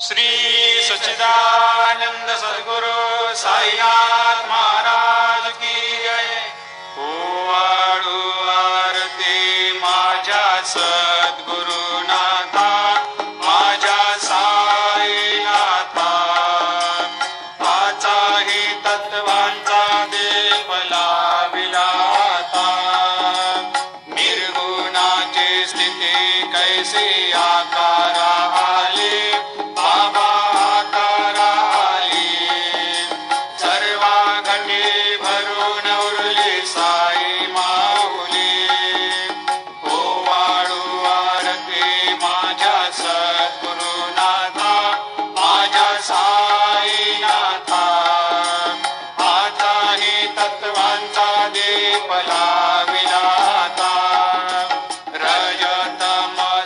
श्री सच्चिदानंद सद्गुरु साईनाथ महाराज।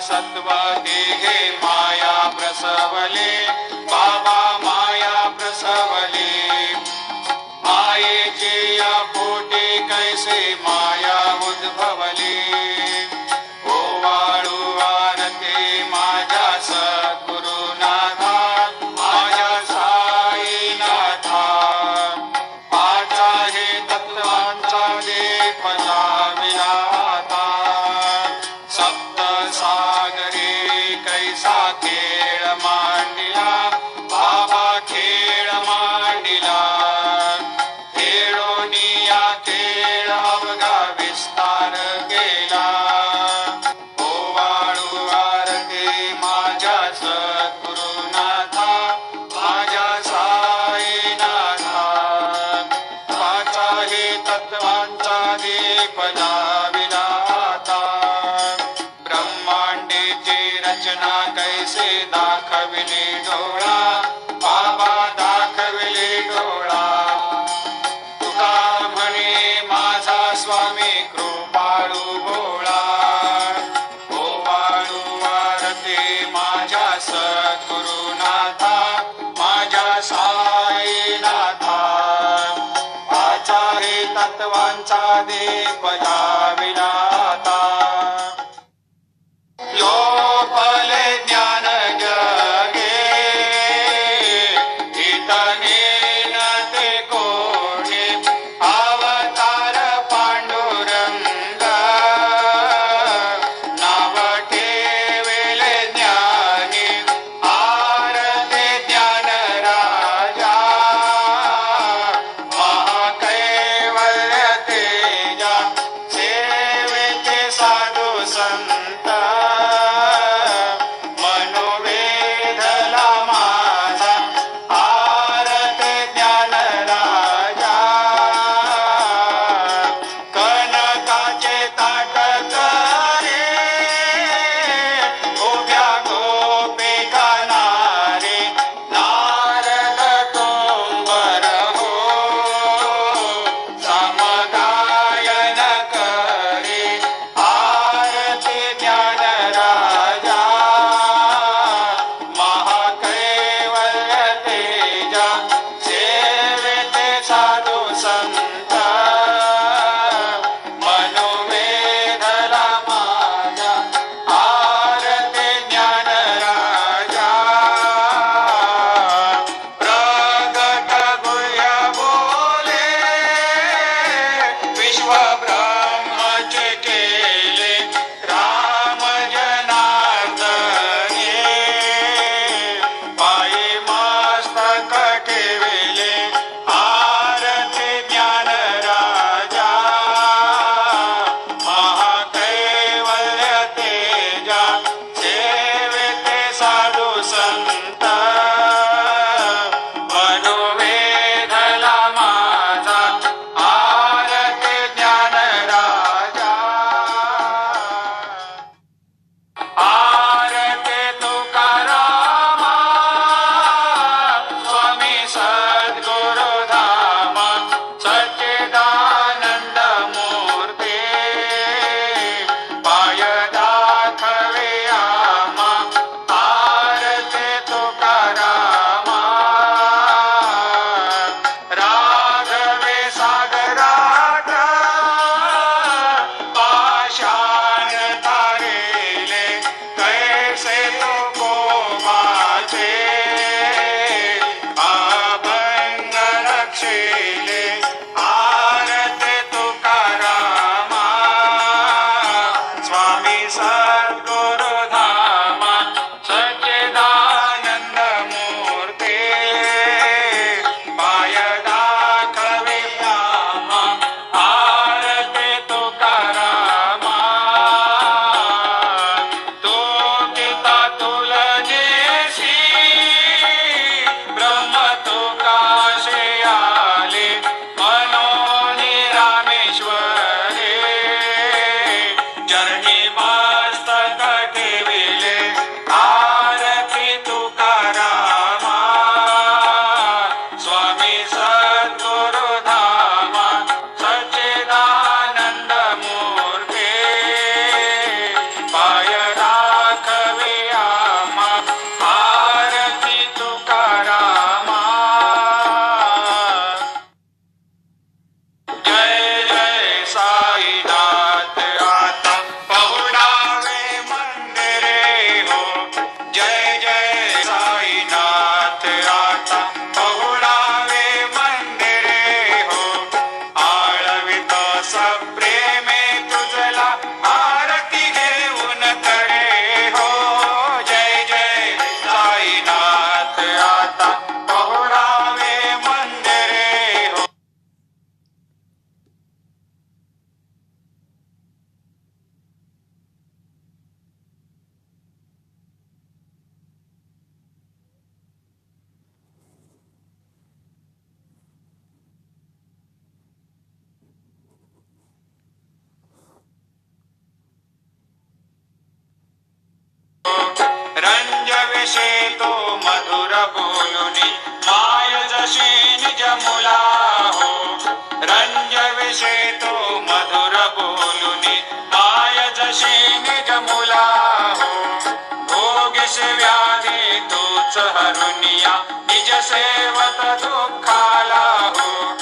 सत्व देहे माया प्रसवले. पैसे दाखविले डोळा? बाबा दाखविले डोळा. तुका म्हणे माझा स्वामी कृपाळू वारते माझ्या सद्गुरुनाथा माझ्या साईनाथा. आचारे तत्वांचा sun. Swami करुनिया निज सेवत दुःखाला हो.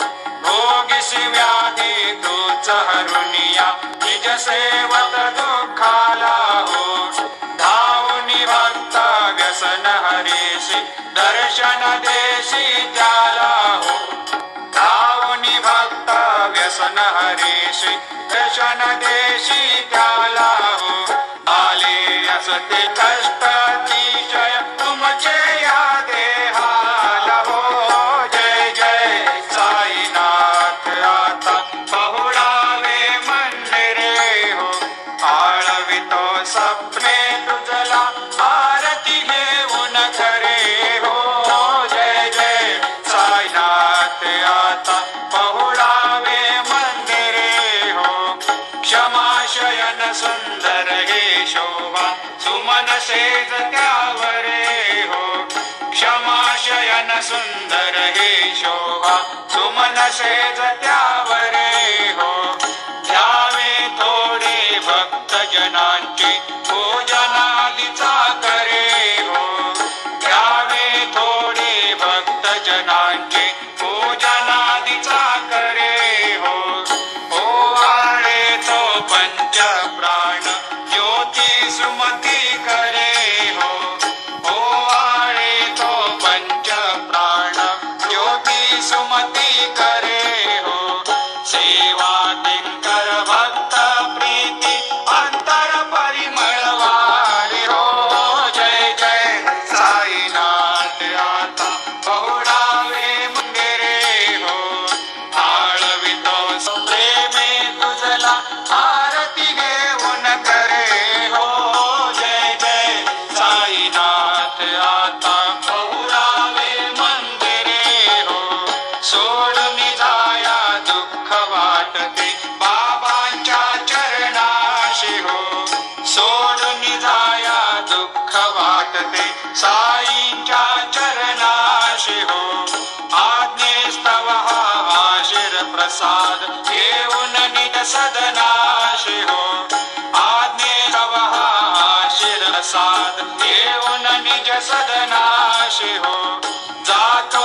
भोगिस व्याधी तूच हरुनिया. निज सेवत दुःखाला हो. धावुनी भक्त व्यसन हरेशी दर्शन देशी त्याला हो. धावुनी भक्त व्यसन हरेशी दर्शन देशी त्याला हो. आले असते सुंदर हे शोभा सुमन शेज त्यावर हो. जावे थोडे भक्त जना सदनाशी हो। आज्ञे शिरसाद येऊन निज सदनाशी हो। जातो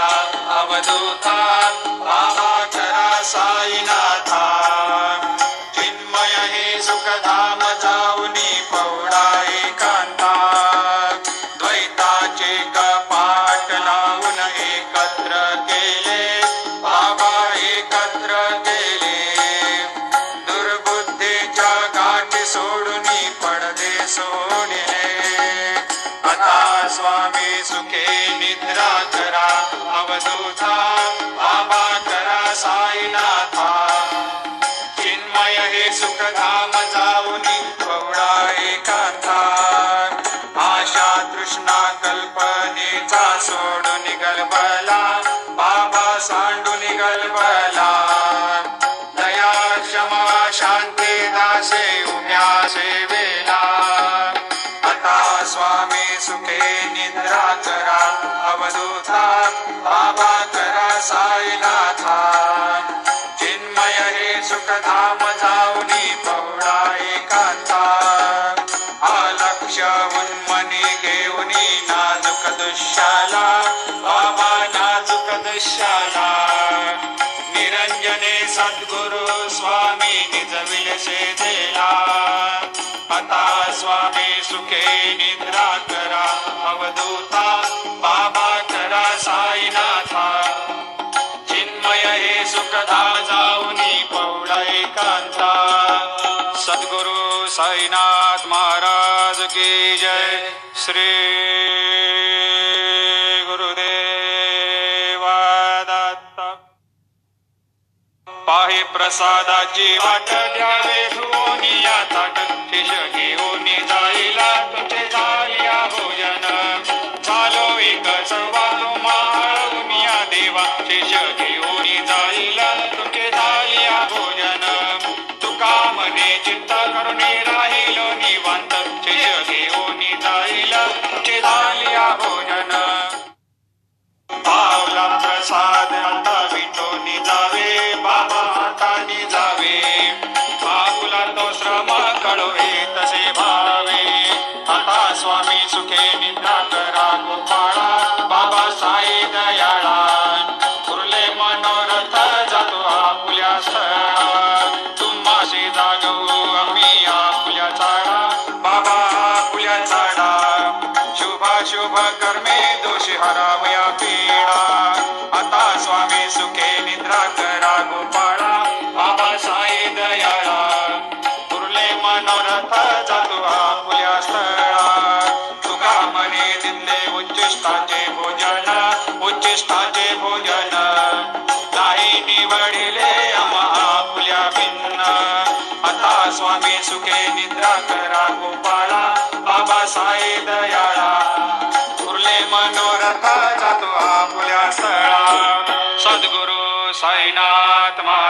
अवधूता बाबा करा साईनाथा चिन्मय हे सुखधाम जाऊनी एकांता द्वैताचे कपाट लावून एकत्र केले बाबा एकत्र केले। दुर्बुद्धीच्या गाठी सोडून पडदे सोडले। आता स्वामी सुखे निद्रा अवधूता बाबा करा साईनाथा. चिन्मय हे सुखधाम स्वामी सुखे निद्रा करा अवधूता बाबा करा साईनाथा. चिन्मय हे सुखधाम जाऊनी पवडा एकांता. आलक्ष उन्मनी घेऊनी नाजुक दुष्याला बाबा नाजुक दुष्याला. निरंजने सद्गुरु स्वामी निजविल शेदेला आता सुखे निद्रा करा अवधूता बाबा करा साईनाथा. चिन्मय हे सुखदा जाऊनी पौडा एकांता. सद्गुरु साईनाथ महाराज की जय श्री पाहे प्रसादाची वाट द्यावे. धुवोनी या ताट शिष घेऊन जाईला स्वामी सुखे निद्रा करा स्वामी सुखे निद्रा करा गोपाळा बाबा साई दयाळा. उरले मनोरथा जातो आपुल्या सळा सद्गुरु साईनाथ महाराज